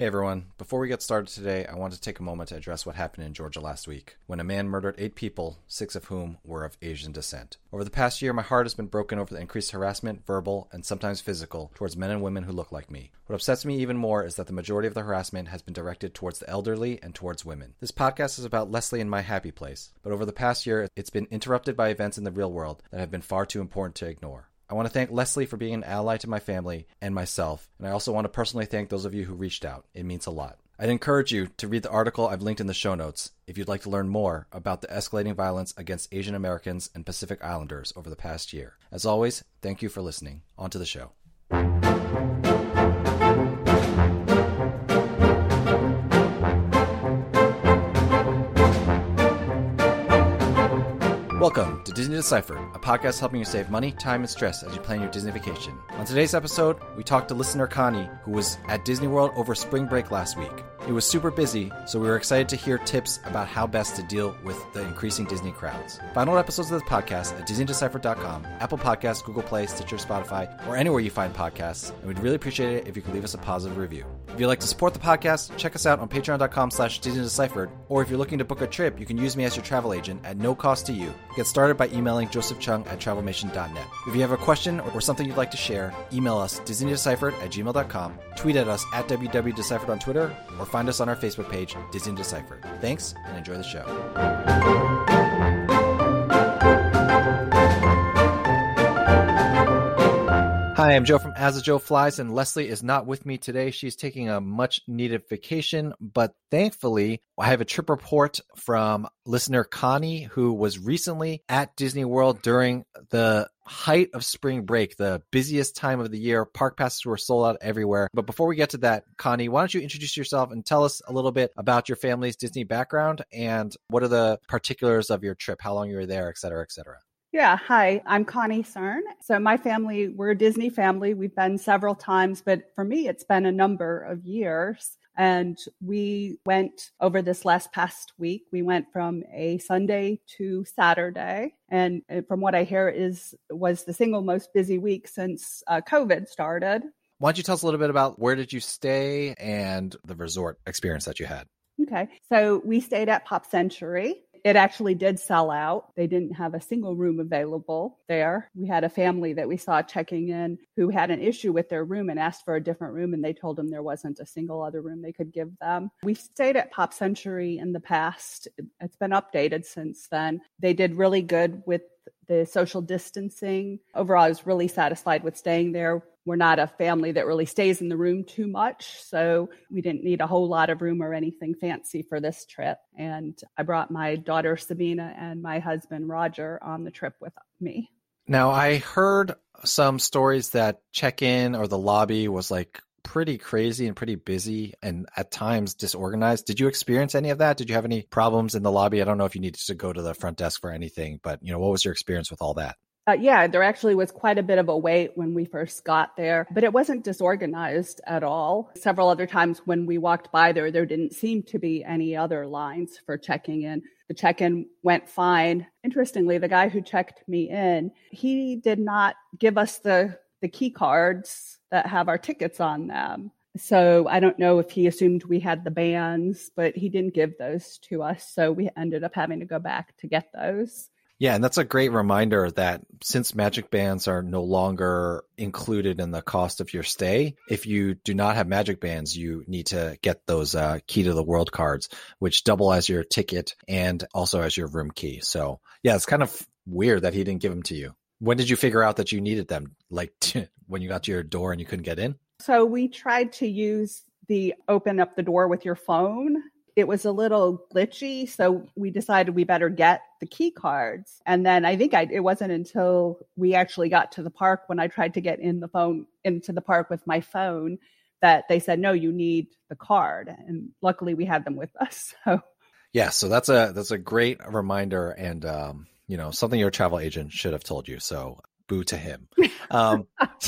Hey everyone, before we get started today, I want to take a moment to address what happened in Georgia last week, when a man murdered eight people, six of whom were of Asian descent. Over the past year, my heart has been broken over the increased harassment, verbal, and sometimes physical, towards men and women who look like me. What upsets me even more is that the majority of the harassment has been directed towards the elderly and towards women. This podcast is about Leslie and my happy place, but over the past year, it's been interrupted by events in the real world that have been far too important to ignore. I want to thank Leslie for being an ally to my family and myself, and I also want to personally thank those of you who reached out. It means a lot. I'd encourage you to read the article I've linked in the show notes if you'd like to learn more about the escalating violence against Asian Americans and Pacific Islanders over the past year. As always, thank you for listening. On to the show. Welcome to Disney Deciphered, a podcast helping you save money, time, and stress as you plan your Disney vacation. On today's episode, we talked to listener Connie, who was at Disney World over spring break last week. It was super busy, so we were excited to hear tips about how best to deal with the increasing Disney crowds. Find all episodes of the podcast at DisneyDeciphered.com, Apple Podcasts, Google Play, Stitcher, Spotify, or anywhere you find podcasts, and we'd really appreciate it if you could leave us a positive review. If you'd like to support the podcast, check us out on patreon.com slash DisneyDeciphered, or if you're looking to book a trip, you can use me as your travel agent at no cost to you. Get started by emailing Joseph Chung at travelmation.net. If you have a question or something you'd like to share, email us DisneyDeciphered at gmail.com, tweet at us at WDWDeciphered on Twitter, or find us on our Facebook page, Disney Deciphered. Thanks and enjoy the show. Hi, I'm Joe from As a Joe Flies, and Leslie is not with me today. She's taking a much needed vacation, but thankfully, I have a trip report from listener Connie, who was recently at Disney World during the height of spring break, the busiest time of the year. Park passes were sold out everywhere. But before we get to that, Connie, why don't you introduce yourself and tell us a little bit about your family's Disney background and what are the particulars of your trip, how long you were there, et cetera, et cetera. Yeah, hi, I'm Connie Cern. So, my family, we're a Disney family. We've been several times, but for me, it's been a number of years. And we went over this last past week. We went from a Sunday to Saturday, and from what I hear, is was the single most busy week since uh, COVID started. Why don't you tell us a little bit about where did you stay and the resort experience that you had? Okay, so we stayed at Pop Century it actually did sell out. They didn't have a single room available there. We had a family that we saw checking in who had an issue with their room and asked for a different room, and they told them there wasn't a single other room they could give them. We stayed at Pop Century in the past. It's been updated since then. They did really good with the social distancing. Overall, I was really satisfied with staying there we're not a family that really stays in the room too much. So we didn't need a whole lot of room or anything fancy for this trip. And I brought my daughter Sabina and my husband Roger on the trip with me. Now, I heard some stories that check in or the lobby was like pretty crazy and pretty busy and at times disorganized. Did you experience any of that? Did you have any problems in the lobby? I don't know if you needed to go to the front desk for anything, but you know, what was your experience with all that? Uh, yeah, there actually was quite a bit of a wait when we first got there, but it wasn't disorganized at all. Several other times when we walked by there, there didn't seem to be any other lines for checking in. The check in went fine. Interestingly, the guy who checked me in, he did not give us the, the key cards that have our tickets on them. So I don't know if he assumed we had the bands, but he didn't give those to us. So we ended up having to go back to get those. Yeah, and that's a great reminder that since magic bands are no longer included in the cost of your stay, if you do not have magic bands, you need to get those uh, key to the world cards, which double as your ticket and also as your room key. So yeah, it's kind of weird that he didn't give them to you. When did you figure out that you needed them? Like when you got to your door and you couldn't get in? So we tried to use the open up the door with your phone it was a little glitchy. So we decided we better get the key cards. And then I think I, it wasn't until we actually got to the park when I tried to get in the phone into the park with my phone that they said, no, you need the card. And luckily we had them with us. So yeah, so that's a that's a great reminder and um, you know, something your travel agent should have told you. So boo to him. Um,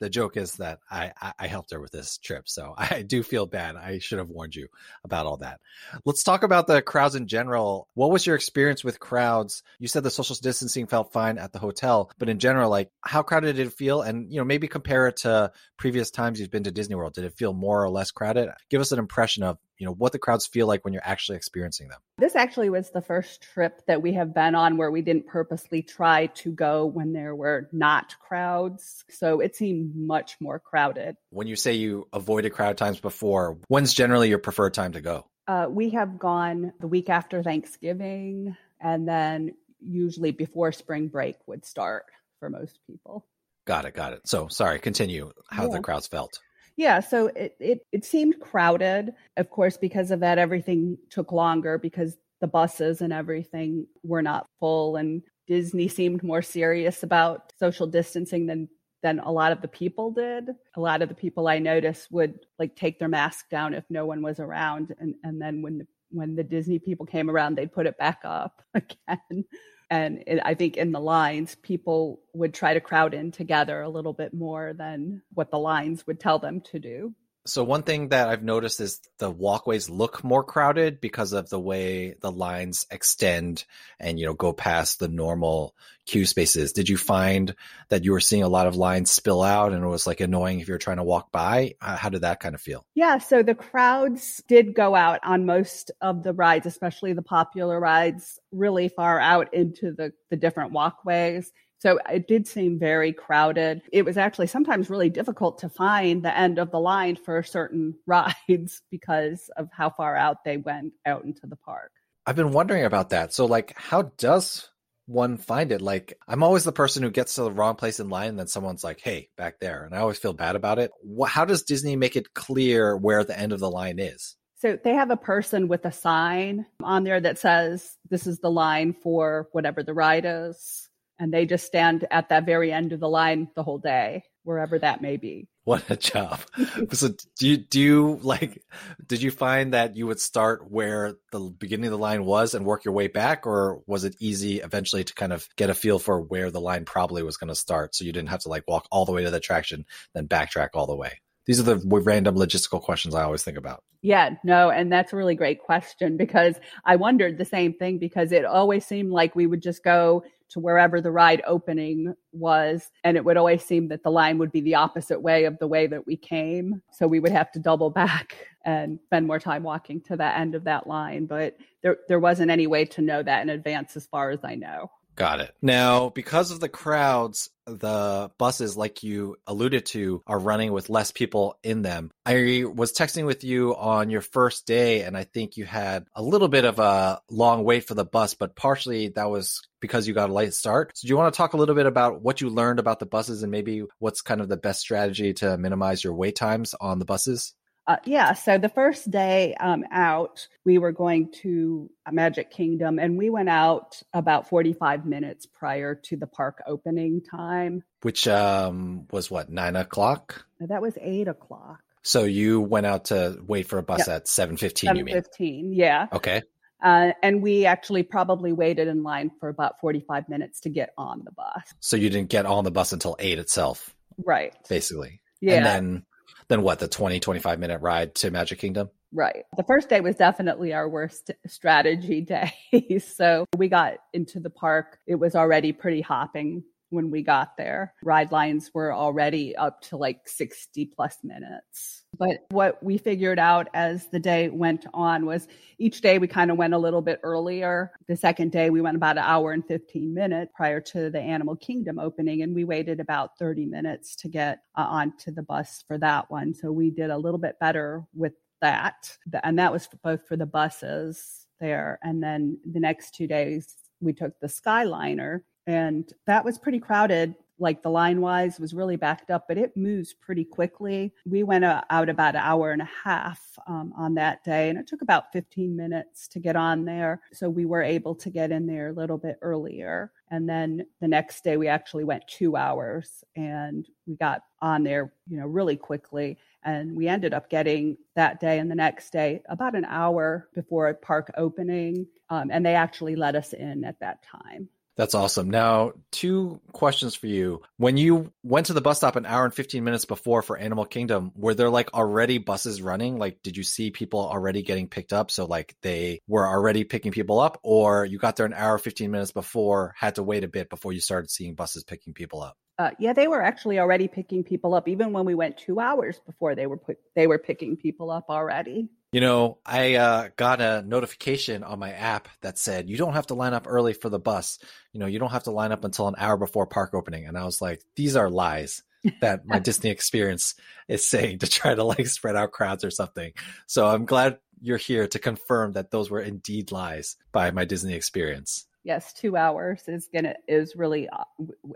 the joke is that I, I helped her with this trip, so I do feel bad. I should have warned you about all that. Let's talk about the crowds in general. What was your experience with crowds? You said the social distancing felt fine at the hotel, but in general, like how crowded did it feel? And you know, maybe compare it to previous times you've been to Disney World. Did it feel more or less crowded? Give us an impression of you know what the crowds feel like when you're actually experiencing them. This actually was the first trip that we have been on where we didn't purposely try to go when there were not crowds. So it seemed much more crowded. When you say you avoided crowd times before when's generally your preferred time to go? Uh, we have gone the week after thanksgiving and then usually before spring break would start for most people. Got it got it. So sorry continue how yeah. the crowds felt yeah, so it, it it seemed crowded. Of course, because of that, everything took longer because the buses and everything were not full, and Disney seemed more serious about social distancing than than a lot of the people did. A lot of the people I noticed would like take their mask down if no one was around, and and then when the when the Disney people came around, they'd put it back up again. And it, I think in the lines, people would try to crowd in together a little bit more than what the lines would tell them to do. So one thing that I've noticed is the walkways look more crowded because of the way the lines extend and you know go past the normal queue spaces. Did you find that you were seeing a lot of lines spill out and it was like annoying if you're trying to walk by? How did that kind of feel? Yeah, so the crowds did go out on most of the rides, especially the popular rides, really far out into the the different walkways. So it did seem very crowded. It was actually sometimes really difficult to find the end of the line for certain rides because of how far out they went out into the park. I've been wondering about that. So, like, how does one find it? Like, I'm always the person who gets to the wrong place in line, and then someone's like, hey, back there. And I always feel bad about it. How does Disney make it clear where the end of the line is? So they have a person with a sign on there that says, this is the line for whatever the ride is and they just stand at that very end of the line the whole day wherever that may be. What a job. So do you do you like did you find that you would start where the beginning of the line was and work your way back or was it easy eventually to kind of get a feel for where the line probably was going to start so you didn't have to like walk all the way to the attraction then backtrack all the way? These are the random logistical questions I always think about. Yeah, no, and that's a really great question because I wondered the same thing because it always seemed like we would just go to wherever the ride opening was. And it would always seem that the line would be the opposite way of the way that we came. So we would have to double back and spend more time walking to the end of that line. But there, there wasn't any way to know that in advance, as far as I know. Got it. Now, because of the crowds, the buses, like you alluded to, are running with less people in them. I was texting with you on your first day, and I think you had a little bit of a long wait for the bus, but partially that was because you got a late start. So, do you want to talk a little bit about what you learned about the buses and maybe what's kind of the best strategy to minimize your wait times on the buses? Uh, yeah, so the first day um, out, we were going to Magic Kingdom, and we went out about 45 minutes prior to the park opening time. Which um, was what, nine o'clock? That was eight o'clock. So you went out to wait for a bus yep. at 7.15, you mean? 7.15, yeah. Okay. Uh, and we actually probably waited in line for about 45 minutes to get on the bus. So you didn't get on the bus until 8 itself? Right. Basically. Yeah. And then then what the 20 25 minute ride to magic kingdom? Right. The first day was definitely our worst strategy day. So we got into the park. It was already pretty hopping when we got there. Ride lines were already up to like 60 plus minutes. But what we figured out as the day went on was each day we kind of went a little bit earlier. The second day we went about an hour and 15 minutes prior to the Animal Kingdom opening, and we waited about 30 minutes to get uh, onto the bus for that one. So we did a little bit better with that. And that was both for the buses there. And then the next two days, we took the Skyliner and that was pretty crowded like the line wise was really backed up but it moves pretty quickly we went uh, out about an hour and a half um, on that day and it took about 15 minutes to get on there so we were able to get in there a little bit earlier and then the next day we actually went two hours and we got on there you know really quickly And we ended up getting that day and the next day about an hour before park opening. Um, and they actually let us in at that time. That's awesome. Now, two questions for you. When you went to the bus stop an hour and 15 minutes before for Animal Kingdom, were there like already buses running? Like, did you see people already getting picked up? So, like, they were already picking people up, or you got there an hour, 15 minutes before, had to wait a bit before you started seeing buses picking people up? Uh, yeah, they were actually already picking people up. Even when we went two hours before, they were put, they were picking people up already. You know, I uh, got a notification on my app that said you don't have to line up early for the bus. You know, you don't have to line up until an hour before park opening. And I was like, these are lies that my Disney experience is saying to try to like spread out crowds or something. So I'm glad you're here to confirm that those were indeed lies by my Disney experience yes, two hours is gonna is really uh,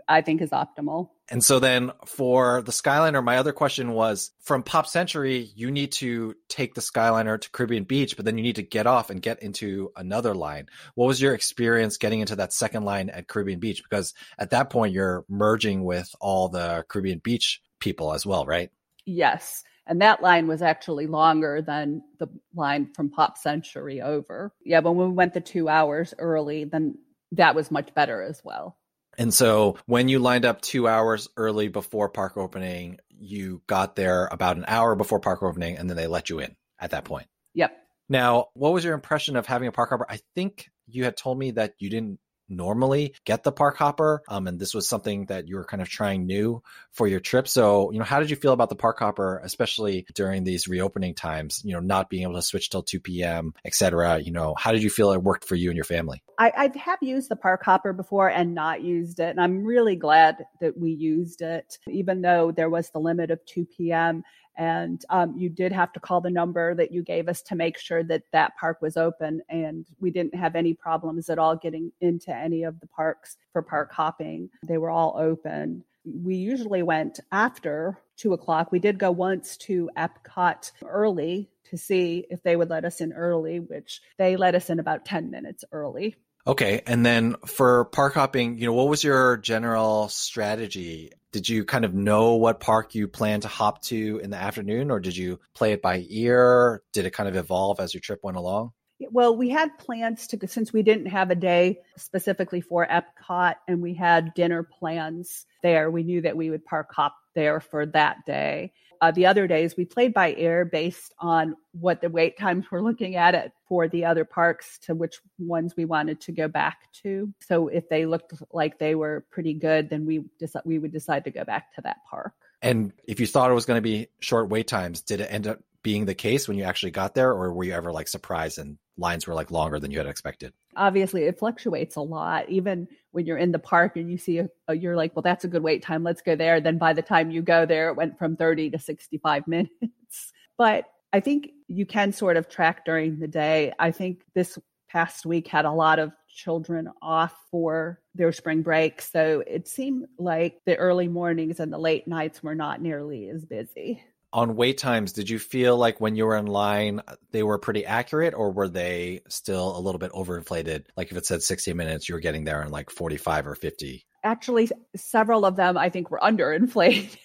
I think is optimal. And so then for the Skyliner, my other question was from Pop Century, you need to take the Skyliner to Caribbean Beach, but then you need to get off and get into another line. What was your experience getting into that second line at Caribbean Beach? Because at that point you're merging with all the Caribbean Beach people as well, right? Yes. And that line was actually longer than the line from Pop Century over. Yeah, but when we went the two hours early, then that was much better as well. And so when you lined up two hours early before park opening, you got there about an hour before park opening and then they let you in at that point. Yep. Now, what was your impression of having a park hopper? I think you had told me that you didn't normally get the park hopper. Um, and this was something that you were kind of trying new for your trip. So, you know, how did you feel about the park hopper, especially during these reopening times, you know, not being able to switch till 2 p.m., etc? You know, how did you feel it worked for you and your family? I, I have used the park hopper before and not used it. And I'm really glad that we used it, even though there was the limit of 2 p.m and um, you did have to call the number that you gave us to make sure that that park was open and we didn't have any problems at all getting into any of the parks for park hopping. They were all open. We usually went after two o'clock. We did go once to epcot early to see if they would let us in early which they let us in about 10 minutes early Okay. And then for park hopping, you know, what was your general strategy? Did you kind of know what park you plan to hop to in the afternoon or did you play it by ear? Did it kind of evolve as your trip went along? Well, we had plans to since we didn't have a day specifically for Epcot and we had dinner plans there. We knew that we would park hop there for that day. Uh, the other days we played by ear based on what the wait times were looking at it for the other parks to which ones we wanted to go back to. So if they looked like they were pretty good, then we dec- we would decide to go back to that park. And if you thought it was going to be short wait times, did it end up being the case when you actually got there, or were you ever like surprised and lines were like longer than you had expected? Obviously, it fluctuates a lot. Even when you're in the park and you see a, a, you're like, well, that's a good wait time. Let's go there. Then by the time you go there, it went from 30 to 65 minutes. But I think you can sort of track during the day. I think this past week had a lot of children off for their spring break. So it seemed like the early mornings and the late nights were not nearly as busy on wait times, did you feel like when you were in line, uh, they were pretty accurate or were they still a little bit overinflated? Like if it said 60 minutes, you were getting there in like 45 or 50? Actually, several of them I think were underinflated.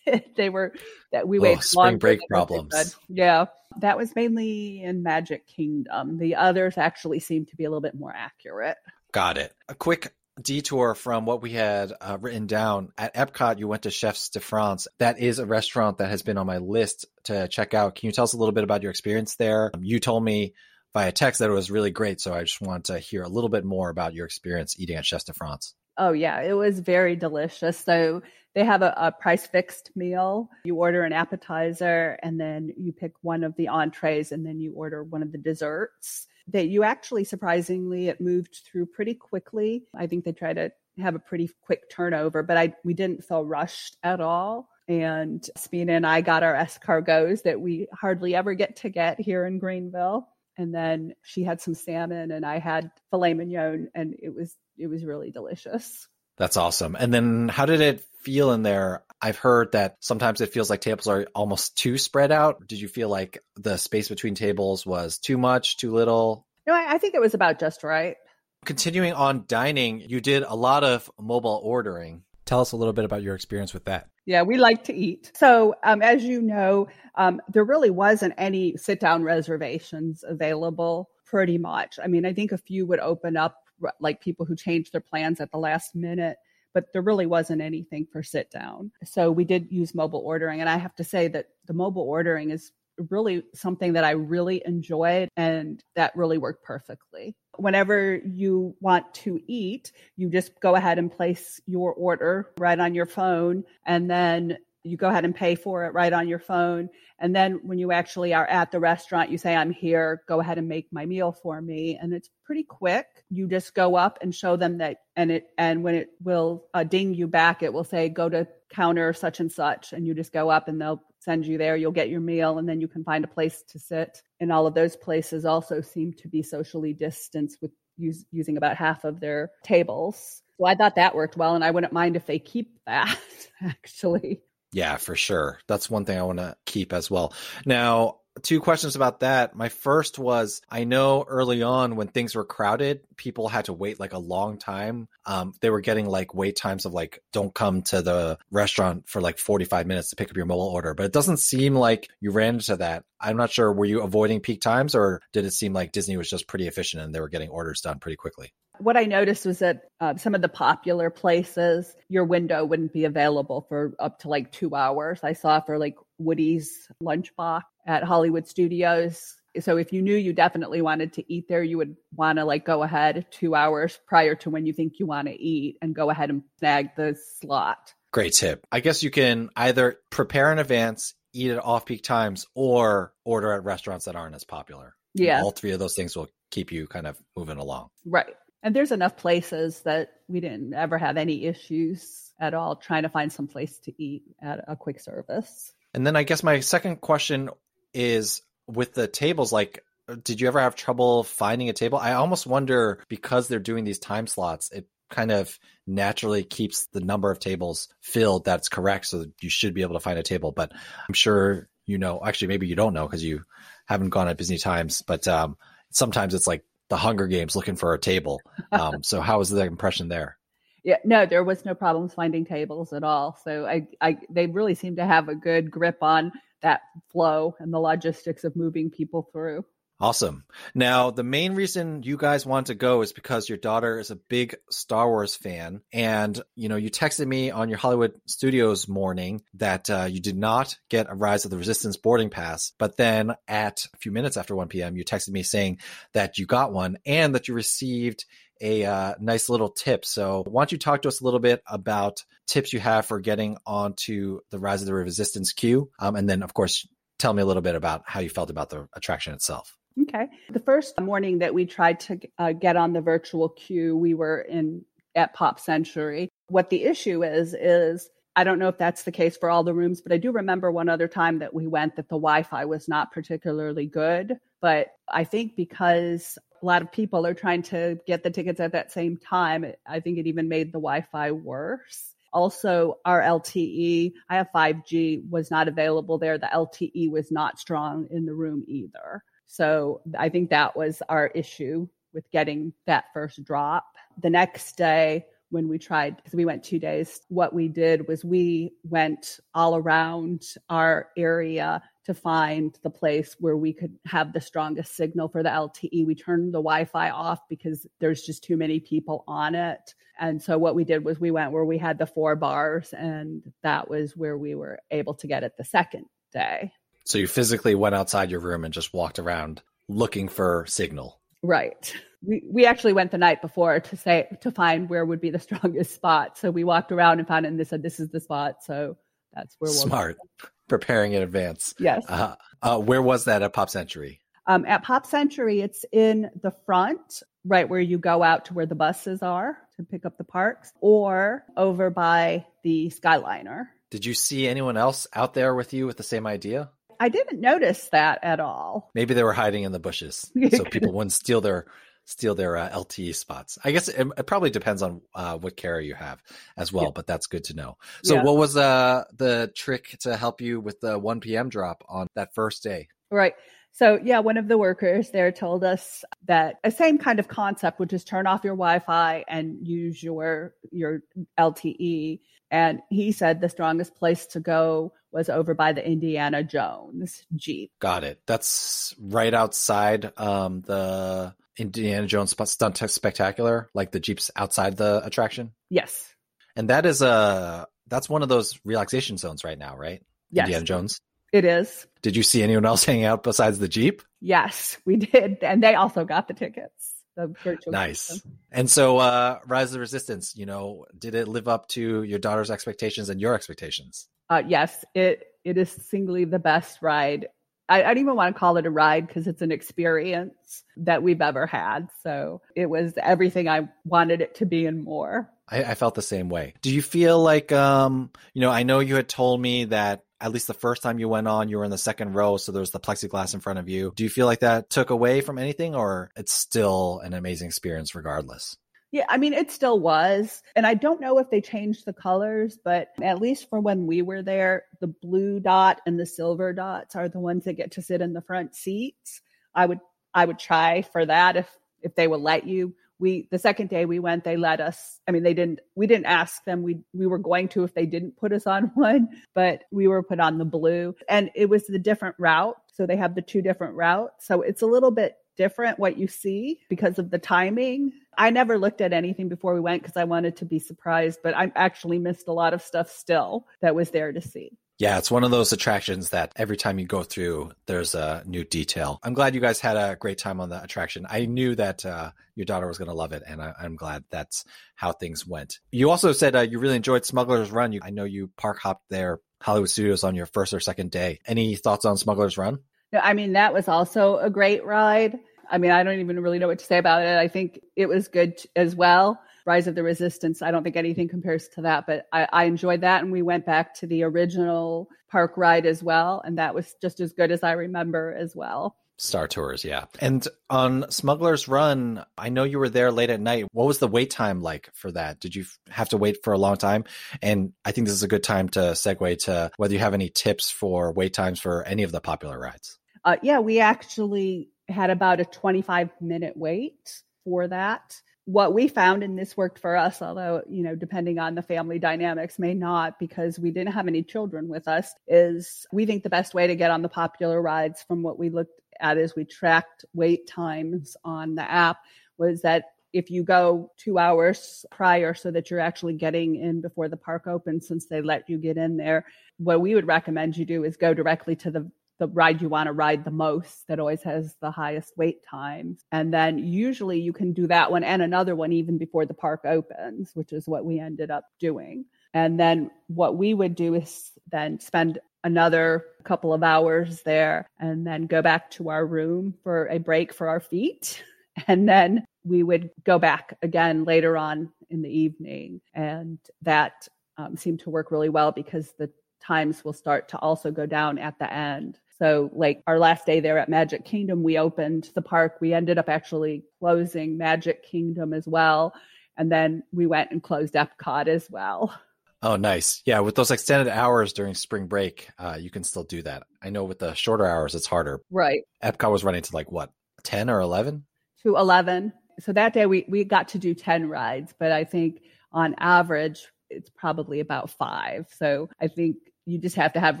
they were that we oh, waited spring break problems. Yeah, that was mainly in Magic Kingdom. The others actually seemed to be a little bit more accurate. Got it. A quick detour from what we had uh, written down at Epcot. You went to Chefs de France. That is a restaurant that has been on my list to check out. Can you tell us a little bit about your experience there? Um, you told me via text that it was really great, so I just want to hear a little bit more about your experience eating at Chefs de France. Oh yeah, it was very delicious. So they have a, a, price fixed meal. You order an appetizer and then you pick one of the entrees and then you order one of the desserts that you actually surprisingly it moved through pretty quickly. I think they try to have a pretty quick turnover, but I we didn't feel rushed at all. And Sabina and I got our escargots that we hardly ever get to get here in Greenville. And then she had some salmon and I had filet mignon and it was it was really delicious. That's awesome. And then how did it feel in there? I've heard that sometimes it feels like tables are almost too spread out. Did you feel like the space between tables was too much, too little? No, I, I think it was about just right. Continuing on dining, you did a lot of mobile ordering. Tell us a little bit about your experience with that. Yeah, we like to eat. So, um, as you know, um, there really wasn't any sit down reservations available pretty much. I mean, I think a few would open up, like people who changed their plans at the last minute but there really wasn't anything for sit down. So we did use mobile ordering. And I have to say that the mobile ordering is really something that I really enjoyed and that really worked perfectly. Whenever you want to eat, you just go ahead and place your order right on your phone and then you go ahead and pay for it right on your phone. And then when you actually are at the restaurant, you say, I'm here, go ahead and make my meal for me. And it's pretty quick. You just go up and show them that, and it, and when it will uh, ding you back, it will say, go to counter such and such. And you just go up and they'll send you there. You'll get your meal and then you can find a place to sit. And all of those places also seem to be socially distanced with use, using about half of their tables. So I thought that worked well. And I wouldn't mind if they keep that actually. Yeah, for sure. That's one thing I want to keep as well. Now, two questions about that. My first was I know early on when things were crowded, people had to wait like a long time. Um, they were getting like wait times of like, don't come to the restaurant for like 45 minutes to pick up your mobile order. But it doesn't seem like you ran into that. I'm not sure. Were you avoiding peak times or did it seem like Disney was just pretty efficient and they were getting orders done pretty quickly? what I noticed was that uh, some of the popular places, your window wouldn't be available for up to like two hours. I saw for like Woody's Lunchbox at Hollywood Studios. So if you knew you definitely wanted to eat there, you would want to like go ahead two hours prior to when you think you want to eat and go ahead and snag the slot. Great tip. I guess you can either prepare in advance, eat at off peak times, or order at restaurants that aren't as popular. Yeah. All three of those things will keep you kind of moving along. Right. And there's enough places that we didn't ever have any issues at all trying to find some place to eat at a quick service. And then I guess my second question is with the tables, like, did you ever have trouble finding a table? I almost wonder because they're doing these time slots, it kind of naturally keeps the number of tables filled that's correct. So you should be able to find a table. But I'm sure you know, actually, maybe you don't know because you haven't gone at Disney times, but um, sometimes it's like the Hunger Games looking for a table. Um, so how was the impression there? Yeah, no, there was no problems finding tables at all. So I, I, they really seem to have a good grip on that flow and the logistics of moving people through. Awesome. Now, the main reason you guys want to go is because your daughter is a big Star Wars fan. And, you know, you texted me on your Hollywood Studios morning that uh, you did not get a Rise of the Resistance boarding pass. But then at a few minutes after 1 p.m., you texted me saying that you got one and that you received a uh, nice little tip. So, why don't you talk to us a little bit about tips you have for getting onto the Rise of the Resistance queue? Um, and then, of course, tell me a little bit about how you felt about the attraction itself. Okay. The first morning that we tried to uh, get on the virtual queue, we were in at Pop Century. What the issue is is I don't know if that's the case for all the rooms, but I do remember one other time that we went that the Wi-Fi was not particularly good. But I think because a lot of people are trying to get the tickets at that same time, I think it even made the Wi-Fi worse. Also, our LTE, I have 5G, was not available there. The LTE was not strong in the room either. So I think that was our issue with getting that first drop. The next day, when we tried, because we went two days, what we did was we went all around our area to find the place where we could have the strongest signal for the LTE. We turned the Wi Fi off because there's just too many people on it. And so what we did was we went where we had the four bars, and that was where we were able to get it the second day. So you physically went outside your room and just walked around looking for signal. Right. We we actually went the night before to say to find where would be the strongest spot. So we walked around and found it and they said this is the spot. So that's where we'll smart go. preparing in advance. Yes. Uh, uh, where was that at Pop Century? Um, at Pop Century, it's in the front, right where you go out to where the buses are to pick up the parks, or over by the Skyliner. Did you see anyone else out there with you with the same idea? I didn't notice that at all. Maybe they were hiding in the bushes so people wouldn't steal their steal their uh, LTE spots. I guess it, it probably depends on uh, what carrier you have as well, yeah. but that's good to know. So, yeah. what was uh, the trick to help you with the 1 p.m. drop on that first day? Right. So yeah, one of the workers there told us that a same kind of concept, which is turn off your Wi-Fi and use your your LTE. And he said the strongest place to go was over by the Indiana Jones Jeep. Got it. That's right outside um, the Indiana Jones Stunt Spectacular, like the Jeeps outside the attraction. Yes. And that is a that's one of those relaxation zones right now, right? Yes. Indiana Jones. It is. Did you see anyone else hanging out besides the Jeep? Yes, we did. And they also got the tickets. The nice. And so, uh, Rise of the Resistance, you know, did it live up to your daughter's expectations and your expectations? Uh, yes, it it is singly the best ride. I, I don't even want to call it a ride because it's an experience that we've ever had. So it was everything I wanted it to be and more. I, I felt the same way. Do you feel like, um, you know, I know you had told me that at least the first time you went on, you were in the second row, so there's the plexiglass in front of you. Do you feel like that took away from anything, or it's still an amazing experience regardless? Yeah, I mean, it still was. And I don't know if they changed the colors, but at least for when we were there, the blue dot and the silver dots are the ones that get to sit in the front seats. I would I would try for that if if they would let you we the second day we went they let us i mean they didn't we didn't ask them we we were going to if they didn't put us on one but we were put on the blue. And it was the different route so they have the two different routes. So it's a little bit different what you see because of the timing. I never looked at anything before we went because i wanted to be surprised but i actually missed a lot of stuff still that was there to see yeah, it's one of those attractions that every time you go through, there's a new detail. I'm glad you guys had a great time on the attraction. I knew that uh, your daughter was going to love it, and I, am glad that's how things went. You also said uh, you really enjoyed Smuggler's Run. You, I know you park hopped there, Hollywood Studios, on your first or second day. Any thoughts on Smuggler's Run? No, I mean, that was also a great ride. I mean, I don't even really know what to say about it. I think it was good as well. Rise of the Resistance. I don't think anything compares to that, but I, I enjoyed that. And we went back to the original park ride as well. And that was just as good as I remember as well. Star Tours, yeah. And on Smuggler's Run, I know you were there late at night. What was the wait time like for that? Did you have to wait for a long time? And I think this is a good time to segue to whether you have any tips for wait times for any of the popular rides. Uh, yeah, we actually had about a 25 minute wait for that what we found and this worked for us although you know depending on the family dynamics may not because we didn't have any children with us is we think the best way to get on the popular rides from what we looked at is we tracked wait times on the app was that if you go two hours prior so that you're actually getting in before the park opens since they let you get in there what we would recommend you do is go directly to the the ride you want to ride the most that always has the highest wait times. And then usually you can do that one and another one even before the park opens, which is what we ended up doing. And then what we would do is then spend another couple of hours there and then go back to our room for a break for our feet. And then we would go back again later on in the evening. And that um, seemed to work really well because the times will start to also go down at the end. So, like our last day there at Magic Kingdom, we opened the park. We ended up actually closing Magic Kingdom as well. And then we went and closed Epcot as well. Oh, nice. Yeah, with those extended hours during spring break, uh, you can still do that. I know with the shorter hours, it's harder. Right. Epcot was running to like what, 10 or 11? To 11. So that day we, we got to do 10 rides, but I think on average, it's probably about five. So I think you just have to have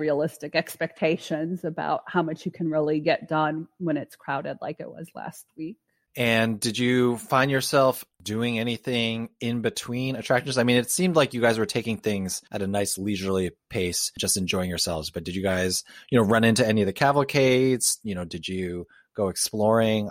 realistic expectations about how much you can really get done when it's crowded like it was last week. And did you find yourself doing anything in between attractions? I mean, it seemed like you guys were taking things at a nice leisurely pace, just enjoying yourselves. But did you guys, you know, run into any of the cavalcades? You know, did you go exploring?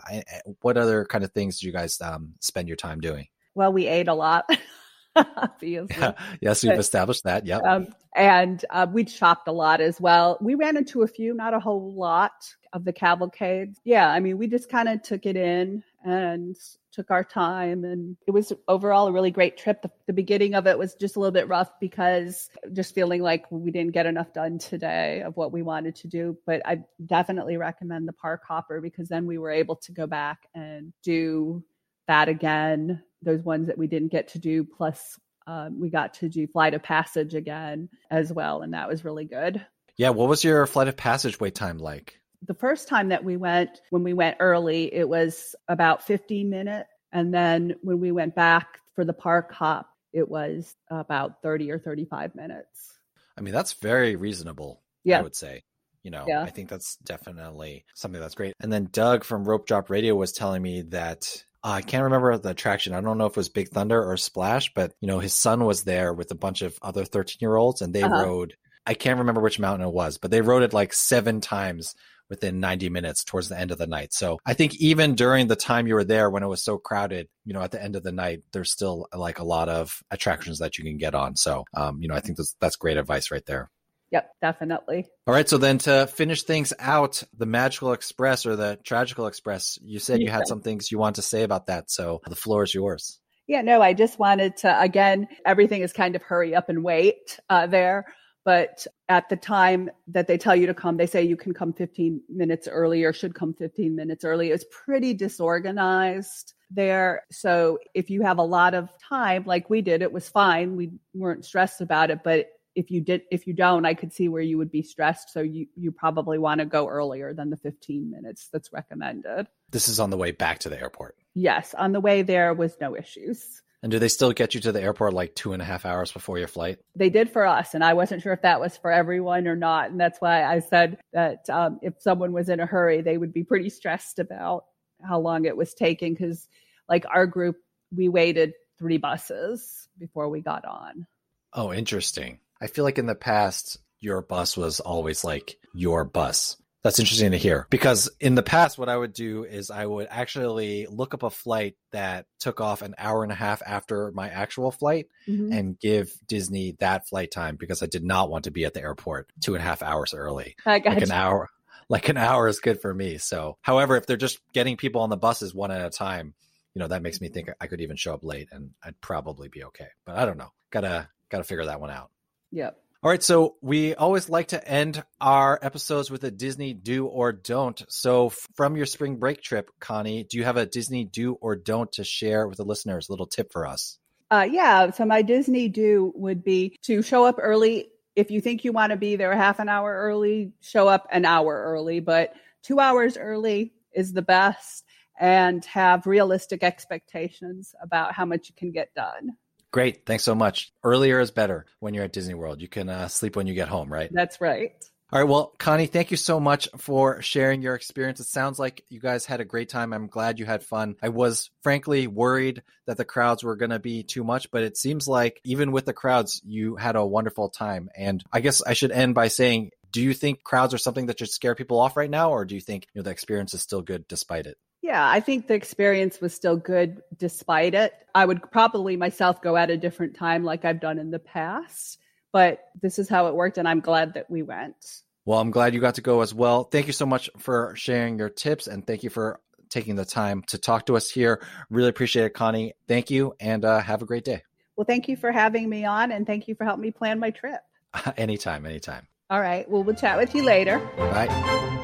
What other kind of things did you guys um, spend your time doing? Well, we ate a lot. obviously. Yeah. Yes, we've established that. Yeah. Um, and uh, we shopped a lot as well. We ran into a few, not a whole lot of the cavalcades. Yeah, I mean, we just kind of took it in and took our time and it was overall a really great trip the, the, beginning of it was just a little bit rough because just feeling like we didn't get enough done today of what we wanted to do but i definitely recommend the park hopper because then we were able to go back and do that again those ones that we didn't get to do. Plus, um, we got to do Flight of Passage again as well, and that was really good. Yeah, what was your Flight of Passage wait time like? The first time that we went, when we went early, it was about 15 minutes. And then when we went back for the park hop, it was about 30 or 35 minutes. I mean, that's very reasonable, Yeah. I would say. You know, Yeah. I think that's definitely something that's great. And then Doug from Rope Drop Radio was telling me that I can't remember the attraction. I don't know if it was Big Thunder or Splash, but you know, his son was there with a bunch of other 13 year olds and they Uh-huh. rode, I can't remember which mountain it was, but they rode it like seven times within 90 minutes towards the end of the night. So I think even during the time you were there when it was so crowded, you know, at the end of the night, there's still like a lot of attractions that you can get on. So, um, you know, I think that's, that's great advice right there. Yep, definitely. All right. So then to finish things out, the Magical Express or the Tragical Express, you said you had some things you want to say about that. So the floor is yours. Yeah, no, I just wanted to, again, everything is kind of hurry up and wait uh, there. But at the time that they tell you to come, they say you can come 15 minutes early or should come 15 minutes early. It's pretty disorganized there. So if you have a lot of time, like we did, it was fine. We weren't stressed about it. But if you did, if you don't, I could see where you would be stressed. So you, you probably want to go earlier than the 15 minutes that's recommended. This is on the way back to the airport. Yes, on the way there was no issues. And do they still get you to the airport like two and a half hours before your flight? they did for us and i wasn't sure if that was for everyone or not and that's why i said that um, if someone was in a hurry they would be pretty stressed about how long it was taking because like our group we waited three buses before we got on Oh, interesting. I feel like in the past, your bus was always like your bus. That's interesting to hear because in the past, what I would do is I would actually look up a flight that took off an hour and a half after my actual flight mm-hmm. and give Disney that flight time because I did not want to be at the airport two and a half hours early. i got Like an hour, like an hour is good for me. So, however, if they're just getting people on the buses one at a time, you know, that makes me think I could even show up late and I'd probably be okay. But I don't know. Gotta, gotta figure that one out. Yep All right, so we always like to end our episodes with a Disney do or don't. So, from your spring break trip, Connie, do you have a Disney do or don't to share with the listeners? A little tip for us. uh, yeah so my disney do would be to show up early if you think you want to be there half an hour early show up an hour early but two hours early is the best and have realistic expectations about how much you can get done Great, thanks so much. Earlier is better when you're at Disney World. You can uh, sleep when you get home, right? that's right All right. Well, Connie, thank you so much for sharing your experience. It sounds like you guys had a great time. I'm glad you had fun. I was frankly worried that the crowds were going to be too much, but it seems like even with the crowds, you had a wonderful time. And I guess I should end by saying, do you think crowds are something that should scare people off right now? Or do you think you know, the experience is still good despite it? Yeah, I think the experience was still good despite it. I would probably myself go at a different time like I've done in the past, but this is how it worked and I'm glad that we went. Well, I'm glad you got to go as well. Thank you so much for sharing your tips and thank you for taking the time to talk to us here. Really appreciate it, Connie. Thank you and uh, have a great day. Well, thank you for having me on and thank you for helping me plan my trip. anytime, anytime. All right, well, we'll chat with you later. Bye.